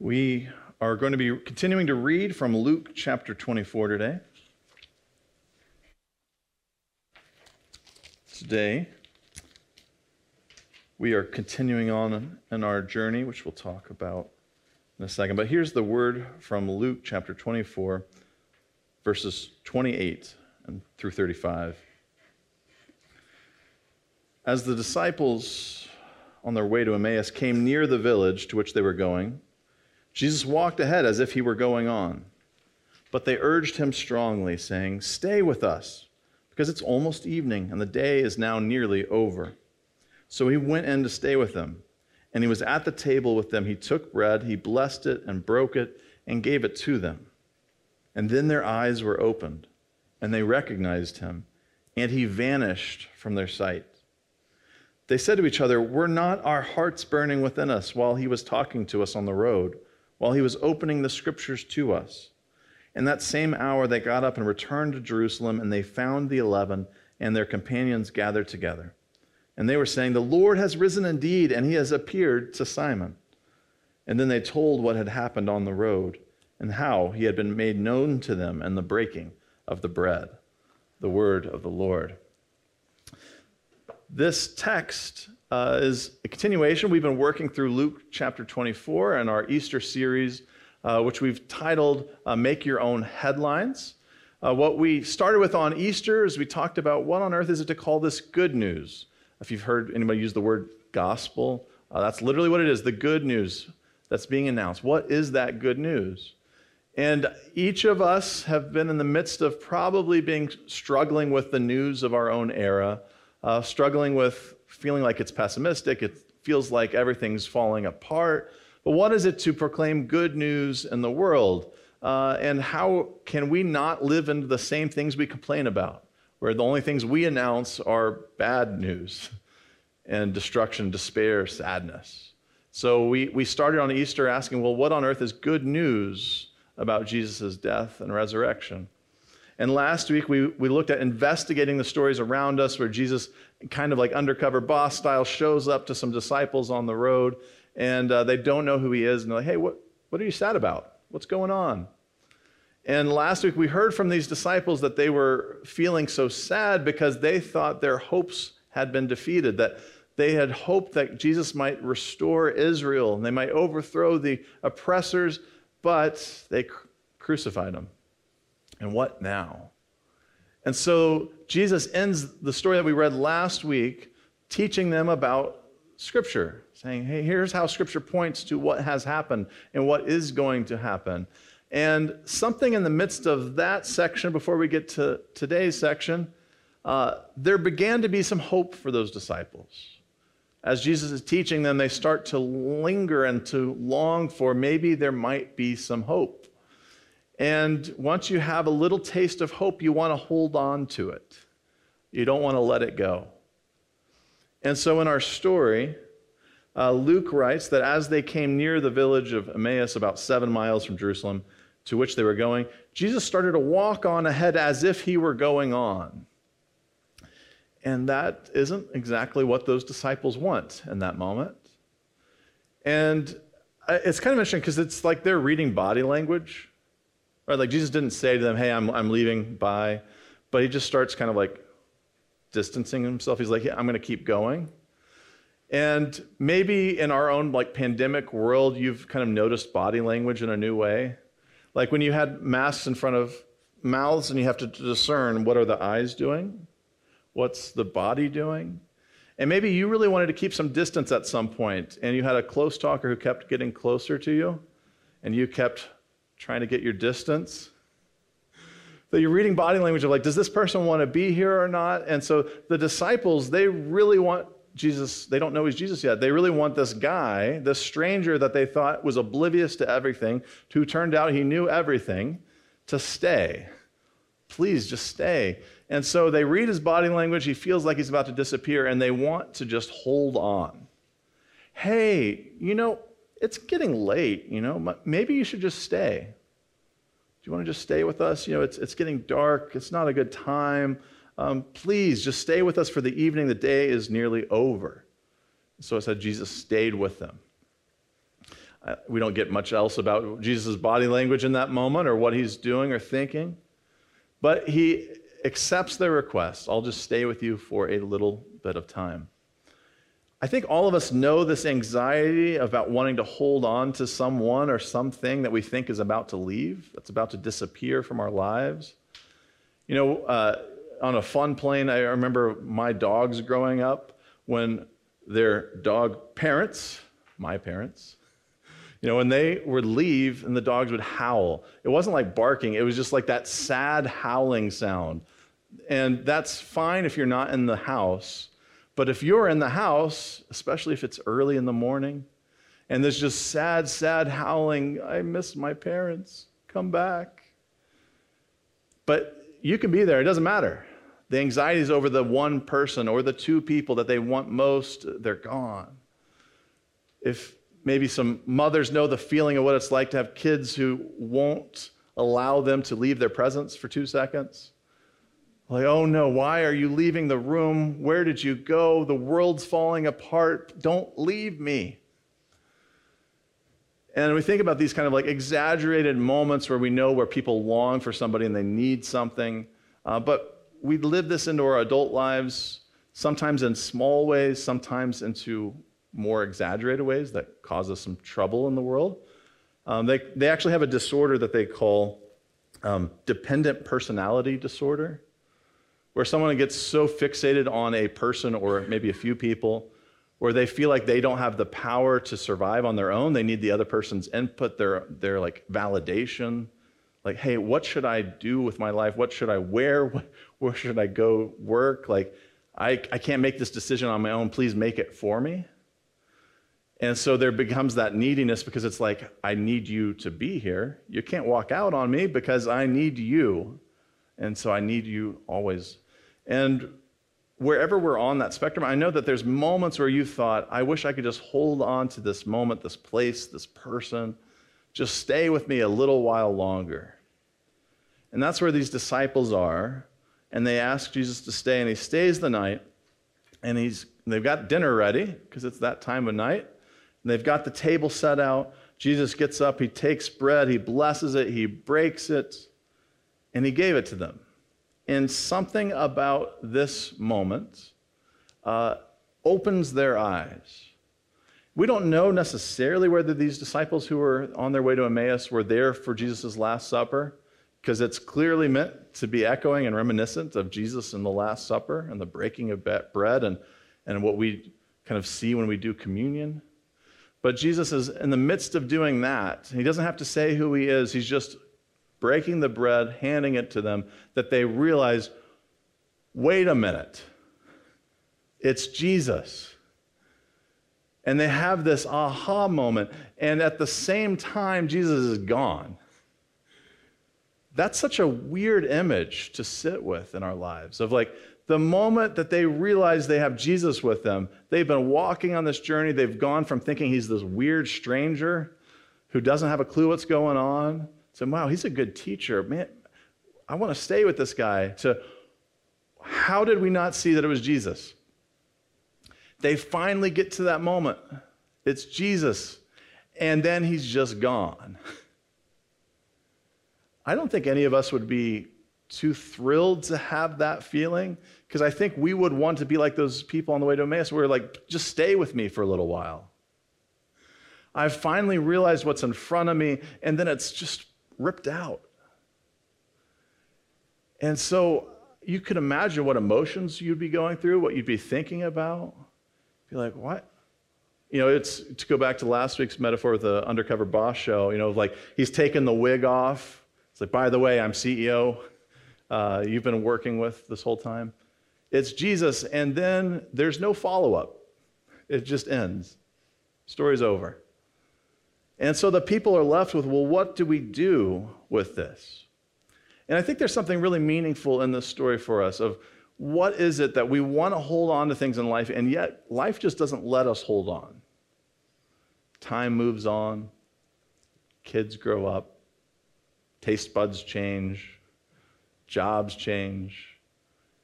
We are going to be continuing to read from Luke chapter 24 today. Today, we are continuing on in our journey, which we'll talk about in a second. But here's the word from Luke chapter 24, verses 28 and through 35. As the disciples on their way to Emmaus came near the village to which they were going, Jesus walked ahead as if he were going on. But they urged him strongly, saying, Stay with us, because it's almost evening, and the day is now nearly over. So he went in to stay with them. And he was at the table with them. He took bread, he blessed it, and broke it, and gave it to them. And then their eyes were opened, and they recognized him, and he vanished from their sight. They said to each other, Were not our hearts burning within us while he was talking to us on the road, while he was opening the scriptures to us? In that same hour, they got up and returned to Jerusalem, and they found the eleven and their companions gathered together. And they were saying, The Lord has risen indeed, and he has appeared to Simon. And then they told what had happened on the road, and how he had been made known to them and the breaking of the bread. The word of the Lord. This text uh, is a continuation. We've been working through Luke chapter 24 and our Easter series, uh, which we've titled uh, Make Your Own Headlines. Uh, what we started with on Easter is we talked about what on earth is it to call this good news? If you've heard anybody use the word gospel, uh, that's literally what it is the good news that's being announced. What is that good news? And each of us have been in the midst of probably being struggling with the news of our own era uh, struggling with feeling like it's pessimistic, it feels like everything's falling apart. But what is it to proclaim good news in the world? Uh, and how can we not live into the same things we complain about, where the only things we announce are bad news and destruction, despair, sadness? So we, we started on Easter asking, well, what on earth is good news about Jesus' death and resurrection? And last week, we, we looked at investigating the stories around us where Jesus, kind of like undercover boss style, shows up to some disciples on the road and uh, they don't know who he is. And they're like, hey, what, what are you sad about? What's going on? And last week, we heard from these disciples that they were feeling so sad because they thought their hopes had been defeated, that they had hoped that Jesus might restore Israel and they might overthrow the oppressors, but they cr- crucified him. And what now? And so Jesus ends the story that we read last week teaching them about Scripture, saying, hey, here's how Scripture points to what has happened and what is going to happen. And something in the midst of that section, before we get to today's section, uh, there began to be some hope for those disciples. As Jesus is teaching them, they start to linger and to long for maybe there might be some hope. And once you have a little taste of hope, you want to hold on to it. You don't want to let it go. And so in our story, uh, Luke writes that as they came near the village of Emmaus, about seven miles from Jerusalem, to which they were going, Jesus started to walk on ahead as if he were going on. And that isn't exactly what those disciples want in that moment. And uh, it's kind of interesting because it's like they're reading body language. Right? Like Jesus didn't say to them, hey, I'm, I'm leaving, bye. But he just starts kind of like distancing himself. He's like, yeah, I'm going to keep going. And maybe in our own like pandemic world, you've kind of noticed body language in a new way. Like when you had masks in front of mouths and you have to discern what are the eyes doing? What's the body doing? And maybe you really wanted to keep some distance at some point and you had a close talker who kept getting closer to you and you kept trying to get your distance. That you're reading body language of like, does this person want to be here or not? And so the disciples, they really want Jesus, they don't know he's Jesus yet. They really want this guy, this stranger that they thought was oblivious to everything, who turned out he knew everything, to stay. Please just stay. And so they read his body language. He feels like he's about to disappear, and they want to just hold on. Hey, you know, it's getting late, you know, maybe you should just stay. Do you want to just stay with us? You know, it's, it's getting dark, it's not a good time. Um, please just stay with us for the evening. The day is nearly over. So it said Jesus stayed with them. Uh, we don't get much else about Jesus' body language in that moment or what he's doing or thinking. But he accepts their request. I'll just stay with you for a little bit of time. I think all of us know this anxiety about wanting to hold on to someone or something that we think is about to leave, that's about to disappear from our lives. You know, uh, on a fun plane, I remember my dogs growing up when their dog parents, my parents, you know, when they would leave and the dogs would howl, it wasn't like barking, it was just like that sad howling sound. And that's fine if you're not in the house. But if you're in the house, especially if it's early in the morning, and there's just sad, sad howling, I miss my parents, come back. But you can be there, it doesn't matter. The anxiety is over the one person or the two people that they want most, they're gone. If maybe some mothers know the feeling of what it's like to have kids who won't allow them to leave their presence for two seconds, like, oh no, why are you leaving the room? Where did you go? The world's falling apart. Don't leave me. And we think about these kind of like exaggerated moments where we know where people long for somebody and they need something. Uh, but we live this into our adult lives, sometimes in small ways, sometimes into more exaggerated ways that cause us some trouble in the world. Um, they, they actually have a disorder that they call um, dependent personality disorder where someone gets so fixated on a person or maybe a few people where they feel like they don't have the power to survive on their own. They need the other person's input their their like validation. Like hey what should i do with my life? What should i wear? Where should i go work? Like i, I can't make this decision on my own. Please make it for me. And so there becomes that neediness because it's like i need you to be here. You can't walk out on me because i need you. And so i need you always and wherever we're on that spectrum, I know that there's moments where you thought, I wish I could just hold on to this moment, this place, this person, just stay with me a little while longer. And that's where these disciples are. And they ask Jesus to stay, and he stays the night. And he's, they've got dinner ready because it's that time of night. And they've got the table set out. Jesus gets up, he takes bread, he blesses it, he breaks it, and he gave it to them. And something about this moment uh, opens their eyes. We don't know necessarily whether these disciples who were on their way to Emmaus were there for Jesus' Last Supper, because it's clearly meant to be echoing and reminiscent of Jesus in the Last Supper and the breaking of bread and, and what we kind of see when we do communion. But Jesus is in the midst of doing that. He doesn't have to say who he is, he's just breaking the bread, handing it to them, that they realize wait a minute, it's Jesus. And they have this aha moment, and at the same time, Jesus is gone. That's such a weird image to sit with in our lives of like the moment that they realize they have Jesus with them, they've been walking on this journey. They've gone from thinking he's this weird stranger who doesn't have a clue what's going on so, wow, he's a good teacher. Man, I want to stay with this guy. To how did we not see that it was Jesus? They finally get to that moment. It's Jesus. And then he's just gone. I don't think any of us would be too thrilled to have that feeling because I think we would want to be like those people on the way to Emmaus where like, just stay with me for a little while. I've finally realized what's in front of me, and then it's just ripped out. And so you could imagine what emotions you'd be going through, what you'd be thinking about. Be like, what? You know, it's to go back to last week's metaphor with the undercover boss show, you know, like he's taken the wig off. It's like, by the way, I'm CEO. Uh, you've been working with this whole time. It's Jesus, and then there's no follow up. It just ends. Story's over. And so the people are left with, well, what do we do with this? And I think there's something really meaningful in this story for us of what is it that we want to hold on to things in life, and yet life just doesn't let us hold on. Time moves on, kids grow up, taste buds change, jobs change,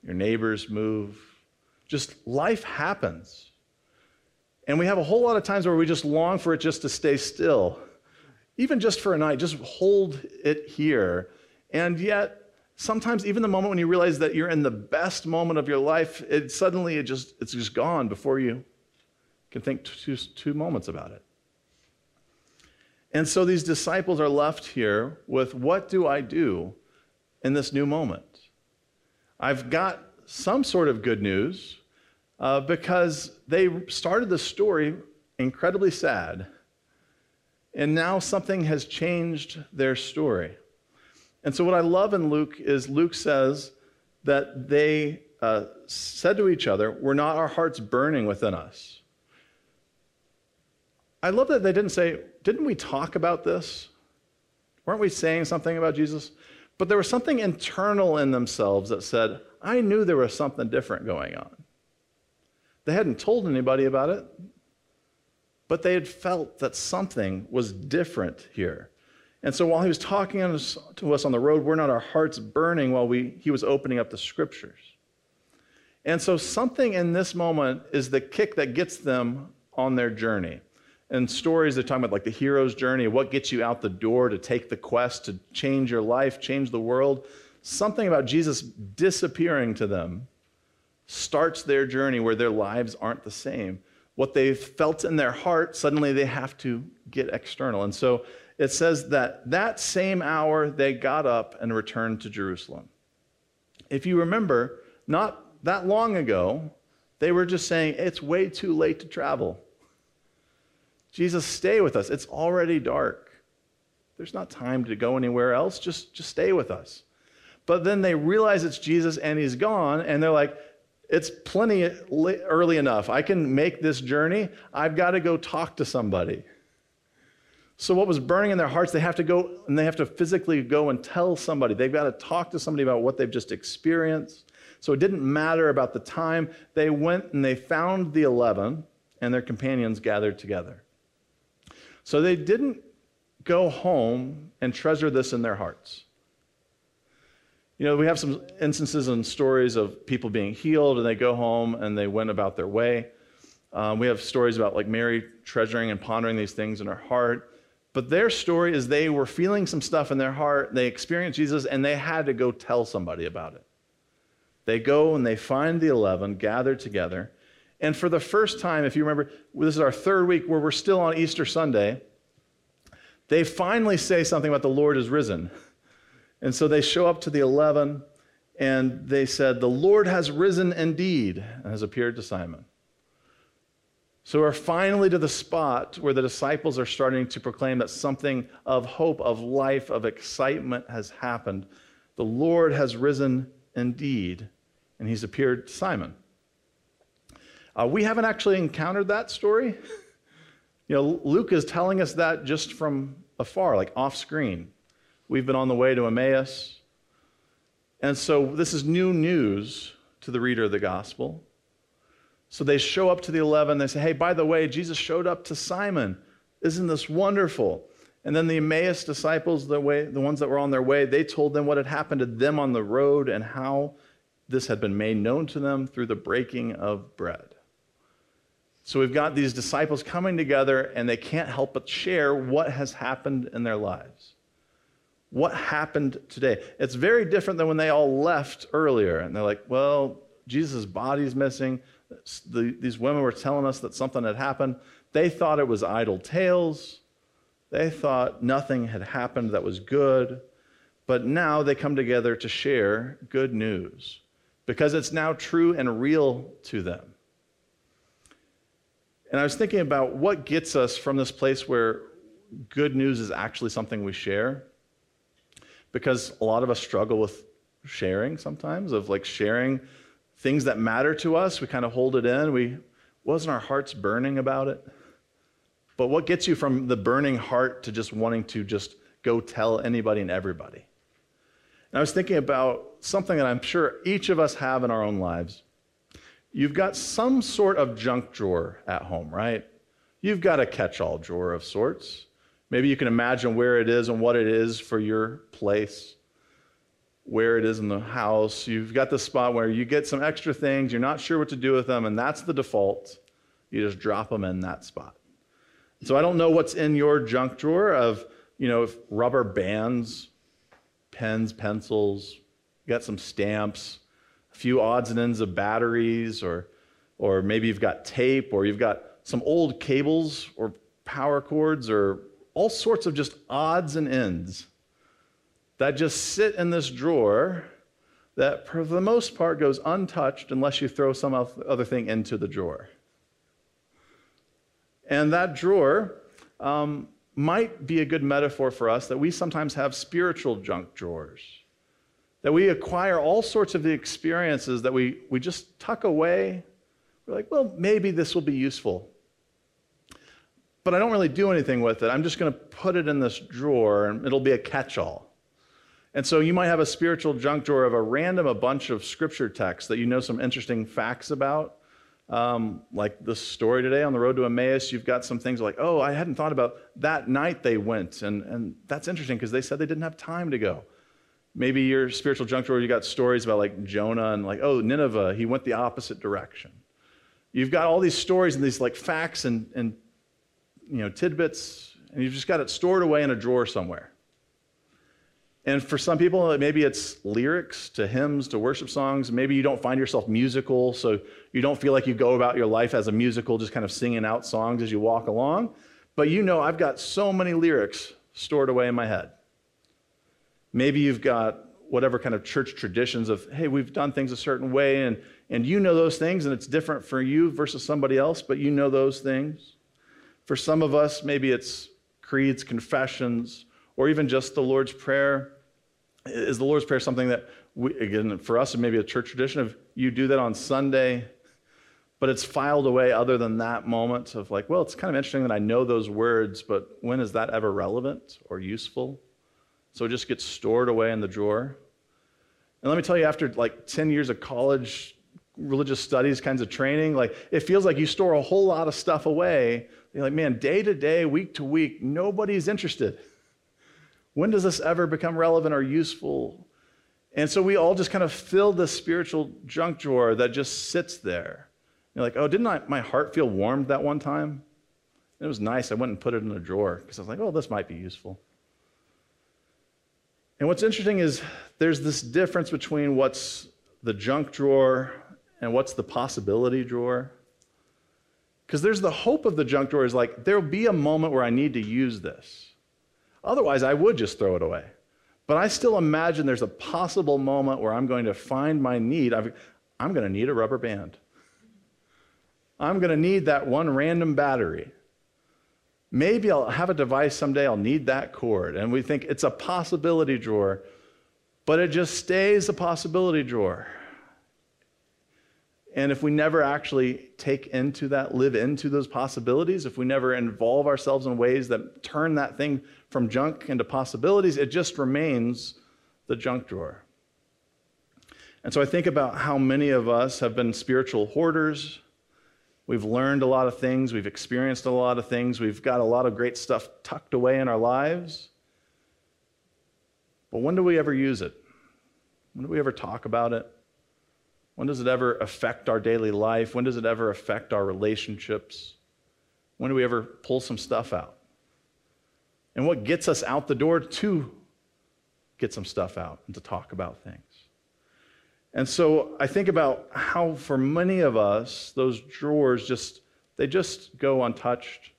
your neighbors move. Just life happens. And we have a whole lot of times where we just long for it just to stay still, even just for a night, just hold it here. And yet, sometimes even the moment when you realize that you're in the best moment of your life, it suddenly it just it's just gone before you can think two, two moments about it. And so these disciples are left here with what do I do in this new moment? I've got some sort of good news uh, because they started the story incredibly sad, and now something has changed their story. And so, what I love in Luke is Luke says that they uh, said to each other, Were not our hearts burning within us? I love that they didn't say, Didn't we talk about this? Weren't we saying something about Jesus? But there was something internal in themselves that said, I knew there was something different going on. They hadn't told anybody about it, but they had felt that something was different here. And so while he was talking to us on the road, we're not our hearts burning while we, he was opening up the scriptures. And so something in this moment is the kick that gets them on their journey. And stories they're talking about like the hero's journey, what gets you out the door to take the quest to change your life, change the world. Something about Jesus disappearing to them starts their journey where their lives aren't the same. What they've felt in their heart, suddenly they have to get external. And so it says that that same hour they got up and returned to Jerusalem. If you remember, not that long ago, they were just saying, it's way too late to travel. Jesus, stay with us. It's already dark. There's not time to go anywhere else. Just, just stay with us. But then they realize it's Jesus and he's gone, and they're like, it's plenty early enough. I can make this journey. I've got to go talk to somebody. So, what was burning in their hearts, they have to go and they have to physically go and tell somebody. They've got to talk to somebody about what they've just experienced. So, it didn't matter about the time. They went and they found the 11, and their companions gathered together. So they didn't go home and treasure this in their hearts. You know, we have some instances and stories of people being healed and they go home and they went about their way. Um, we have stories about like Mary treasuring and pondering these things in her heart. But their story is they were feeling some stuff in their heart. They experienced Jesus and they had to go tell somebody about it. They go and they find the 11 gathered together and for the first time, if you remember, this is our third week where we're still on Easter Sunday, they finally say something about the Lord is risen. And so they show up to the 11 and they said, The Lord has risen indeed and has appeared to Simon. So we're finally to the spot where the disciples are starting to proclaim that something of hope, of life, of excitement has happened. The Lord has risen indeed, and he's appeared to Simon. Uh, we haven't actually encountered that story. You know, Luke is telling us that just from afar, like off screen. We've been on the way to Emmaus. And so this is new news to the reader of the gospel. So they show up to the 11. They say, hey, by the way, Jesus showed up to Simon. Isn't this wonderful? And then the Emmaus disciples, the, way, the ones that were on their way, they told them what had happened to them on the road and how this had been made known to them through the breaking of bread. So we've got these disciples coming together and they can't help but share what has happened in their lives. What happened today? It's very different than when they all left earlier and they're like, well, Jesus' body's missing. The, these women were telling us that something had happened. They thought it was idle tales. They thought nothing had happened that was good. But now they come together to share good news because it's now true and real to them. And I was thinking about what gets us from this place where good news is actually something we share. Because a lot of us struggle with sharing sometimes, of like sharing things that matter to us. We kind of hold it in. We wasn't our hearts burning about it. But what gets you from the burning heart to just wanting to just go tell anybody and everybody? And I was thinking about something that I'm sure each of us have in our own lives you've got some sort of junk drawer at home, right? You've got a catch all drawer of sorts. Maybe you can imagine where it is and what it is for your place, where it is in the house. You've got the spot where you get some extra things, you're not sure what to do with them, and that's the default. You just drop them in that spot. So I don't know what's in your junk drawer of, you know, rubber bands, pens, pencils, got some stamps, a few odds and ends of batteries, or, or maybe you've got tape, or you've got some old cables or power cords, or all sorts of just odds and ends that just sit in this drawer that, for the most part, goes untouched unless you throw some other thing into the drawer. And that drawer um, might be a good metaphor for us that we sometimes have spiritual junk drawers. That we acquire all sorts of the experiences that we, we just tuck away. We're like, well, maybe this will be useful. But I don't really do anything with it. I'm just going to put it in this drawer and it'll be a catch all. And so you might have a spiritual junk drawer of a random a bunch of scripture texts that you know some interesting facts about um, like the story today on the road to Emmaus, you've got some things like, oh, I hadn't thought about that night they went. And, and that's interesting because they said they didn't have time to go. Maybe your spiritual junk drawer, you got stories about like Jonah and like, oh, Nineveh, he went the opposite direction. You've got all these stories and these like facts and, and you know, tidbits, and you've just got it stored away in a drawer somewhere. And for some people, maybe it's lyrics to hymns, to worship songs. Maybe you don't find yourself musical, so you don't feel like you go about your life as a musical, just kind of singing out songs as you walk along. But you know, I've got so many lyrics stored away in my head. Maybe you've got whatever kind of church traditions of, hey, we've done things a certain way, and, and you know those things, and it's different for you versus somebody else, but you know those things. For some of us, maybe it's creeds, confessions, or even just the Lord's Prayer. Is the Lord's Prayer something that, we, again, for us, it may be a church tradition of you do that on Sunday, but it's filed away other than that moment of like, well, it's kind of interesting that I know those words, but when is that ever relevant or useful? So it just gets stored away in the drawer. And let me tell you, after like 10 years of college, religious studies kinds of training, like it feels like you store a whole lot of stuff away. You're like, man, day to day, week to week, nobody's interested. When does this ever become relevant or useful? And so we all just kind of fill this spiritual junk drawer that just sits there. You're like, oh, didn't I, my heart feel warmed that one time? It was nice. I went and put it in a drawer because I was like, oh, this might be useful. And what's interesting is there's this difference between what's the junk drawer and what's the possibility drawer. Because there's the hope of the junk drawer is like, there'll be a moment where I need to use this. Otherwise, I would just throw it away. But I still imagine there's a possible moment where I'm going to find my need. i am going to need a rubber band. I'm going to need that one random battery. Maybe I'll have a device someday, I'll need that cord. And we think it's a possibility drawer, but it just stays a possibility drawer. And if we never actually take into that, live into those possibilities, if we never involve ourselves in ways that turn that thing from junk into possibilities, it just remains the junk drawer. And so I think about how many of us have been spiritual hoarders. We've learned a lot of things, we've experienced a lot of things, we've got a lot of great stuff tucked away in our lives. But when do we ever use it? When do we ever talk about it? When does it ever affect our daily life? When does it ever affect our relationships? When do we ever pull some stuff out? and what gets us out the door to get some stuff out and to talk about things. And so I think about how for many of us those drawers just they just go untouched.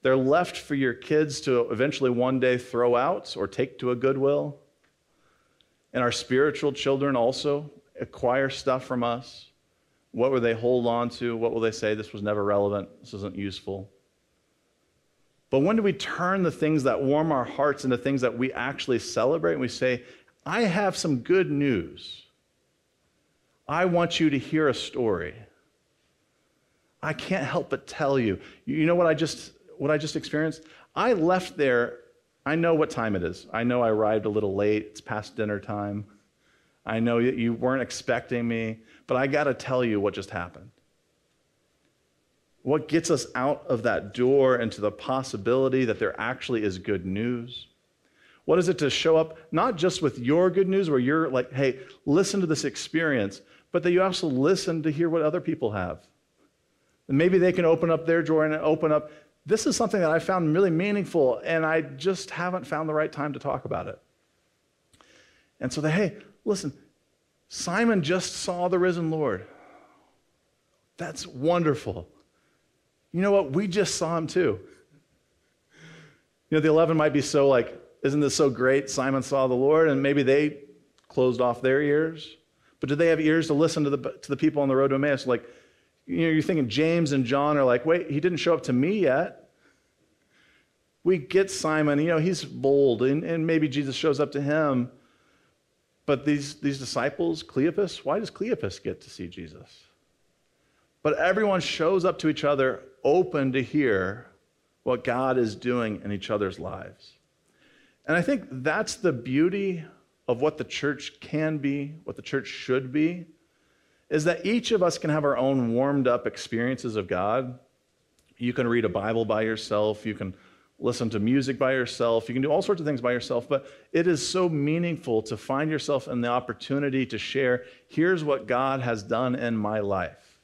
They're left for your kids to eventually one day throw out or take to a goodwill. And our spiritual children also acquire stuff from us. What will they hold on to? What will they say? This was never relevant. This isn't useful. But when do we turn the things that warm our hearts into things that we actually celebrate and we say, I have some good news. I want you to hear a story. I can't help but tell you. You know what I just what I just experienced? I left there. I know what time it is. I know I arrived a little late. It's past dinner time. I know that you weren't expecting me, but I got to tell you what just happened. What gets us out of that door into the possibility that there actually is good news? What is it to show up not just with your good news, where you're like, hey, listen to this experience, but that you also listen to hear what other people have? And maybe they can open up their drawer and open up. This is something that I found really meaningful, and I just haven't found the right time to talk about it. And so they, hey, listen, Simon just saw the risen Lord. That's wonderful. You know what? We just saw him too. You know, the 11 might be so like, isn't this so great? Simon saw the Lord, and maybe they closed off their ears. But did they have ears to listen to the, to the people on the road to Emmaus? Like, you know, you're thinking James and John are like, wait, he didn't show up to me yet. We get Simon, you know, he's bold, and, and maybe Jesus shows up to him. But these, these disciples, Cleopas, why does Cleopas get to see Jesus? But everyone shows up to each other open to hear what God is doing in each other's lives. And I think that's the beauty of what the church can be, what the church should be, is that each of us can have our own warmed up experiences of God. You can read a Bible by yourself, you can listen to music by yourself, you can do all sorts of things by yourself, but it is so meaningful to find yourself in the opportunity to share here's what God has done in my life.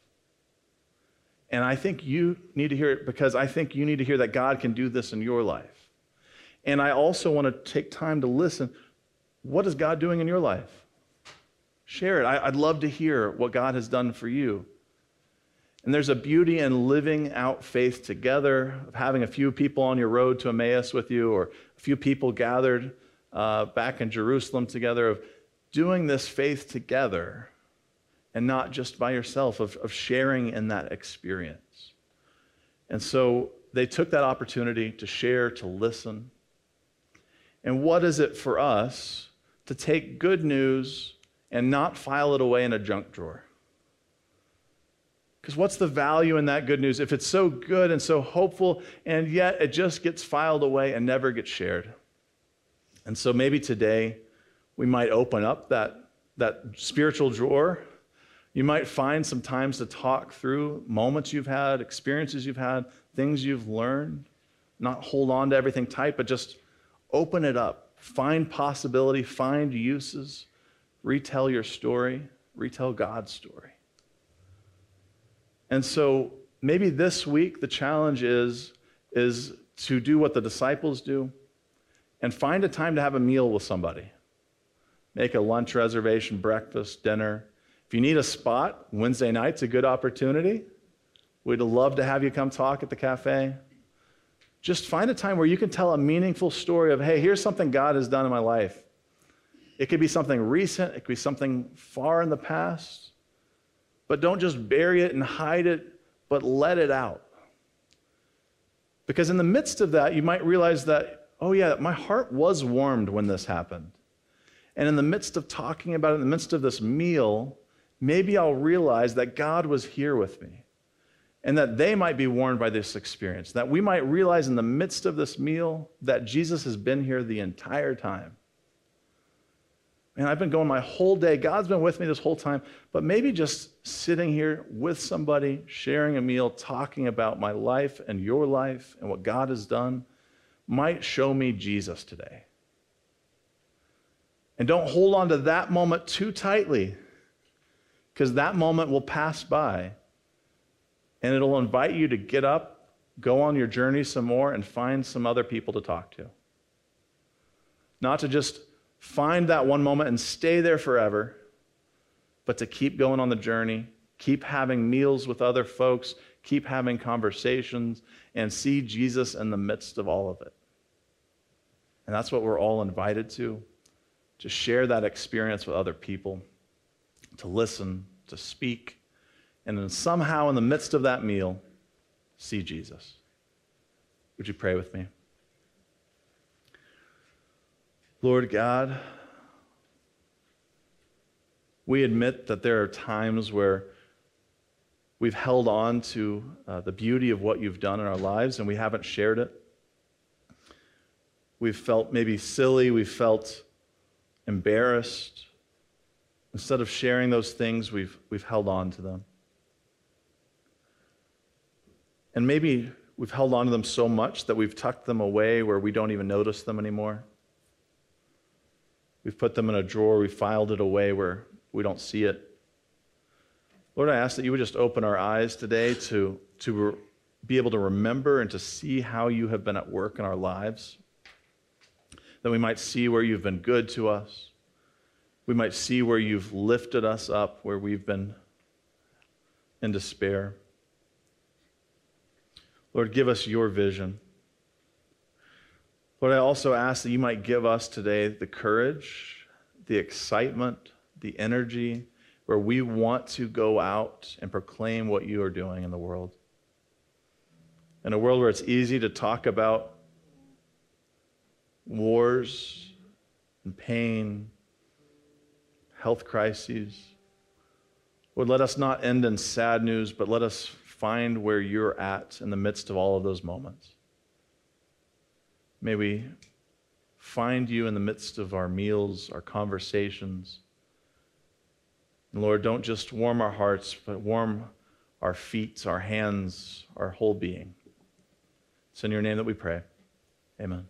And I think you need to hear it because I think you need to hear that God can do this in your life. And I also want to take time to listen. What is God doing in your life? Share it. I, would love to hear what God has done for you. And there's a beauty in living out faith together, of having a few people on your road to Emmaus with you, or a few people gathered uh, back in Jerusalem together, of doing this faith together and not just by yourself, of, of sharing in that experience. And so they took that opportunity to share, to listen. And what is it for us to take good news and not file it away in a junk drawer? Because what's the value in that good news if it's so good and so hopeful, and yet it just gets filed away and never gets shared? And so maybe today we might open up that, that spiritual drawer you might find some times to talk through moments you've had, experiences you've had, things you've learned. Not hold on to everything tight, but just open it up. Find possibility, find uses, retell your story, retell God's story. And so maybe this week the challenge is, is to do what the disciples do and find a time to have a meal with somebody. Make a lunch reservation, breakfast, dinner if you need a spot, Wednesday night's a good opportunity. We'd love to have you come talk at the cafe. Just find a time where you can tell a meaningful story of, hey, here's something God has done in my life. It could be something recent, it could be something far in the past. But don't just bury it and hide it, but let it out. Because in the midst of that, you might realize that, oh, yeah, my heart was warmed when this happened. And in the midst of talking about it, in the midst of this meal, maybe I'll realize that God was here with me and that they might be warned by this experience, that we might realize in the midst of this meal that Jesus has been here the entire time. And I've been going my whole day. God's been with me this whole time, but maybe just sitting here with somebody, sharing a meal, talking about my life and your life and what God has done might show me Jesus today. And don't hold on to that moment too tightly because that moment will pass by and it'll invite you to get up, go on your journey some more, and find some other people to talk to. Not to just find that one moment and stay there forever, but to keep going on the journey, keep having meals with other folks, keep having conversations, and see Jesus in the midst of all of it. And that's what we're all invited to to share that experience with other people to listen, to speak, and then somehow in the midst of that meal, see Jesus. Would you pray with me? Lord God, we admit that there are times where we've held on to uh, the beauty of what you've done in our lives and we haven't shared it. We've felt maybe silly, we've felt embarrassed, Instead of sharing those things, we've, we've held on to them. And maybe we've held on to them so much that we've tucked them away where we don't even notice them anymore. We've put them in a drawer, we filed it away where we don't see it. Lord, I ask that you would just open our eyes today to, to re- be able to remember and to see how you have been at work in our lives. That we might see where you've been good to us. We might see where you've lifted us up, where we've been in despair. Lord, give us your vision. Lord, I also ask that you might give us today the courage, the excitement, the energy, where we want to go out and proclaim what you are doing in the world. In a world where it's easy to talk about wars and pain, health crises, Lord, let us not end in sad news, but let us find where you're at in the midst of all of those moments. May we find you in the midst of our meals, our conversations. And Lord, don't just warm our hearts, but warm our feet, our hands, our whole being. It's in your name that we pray. Amen.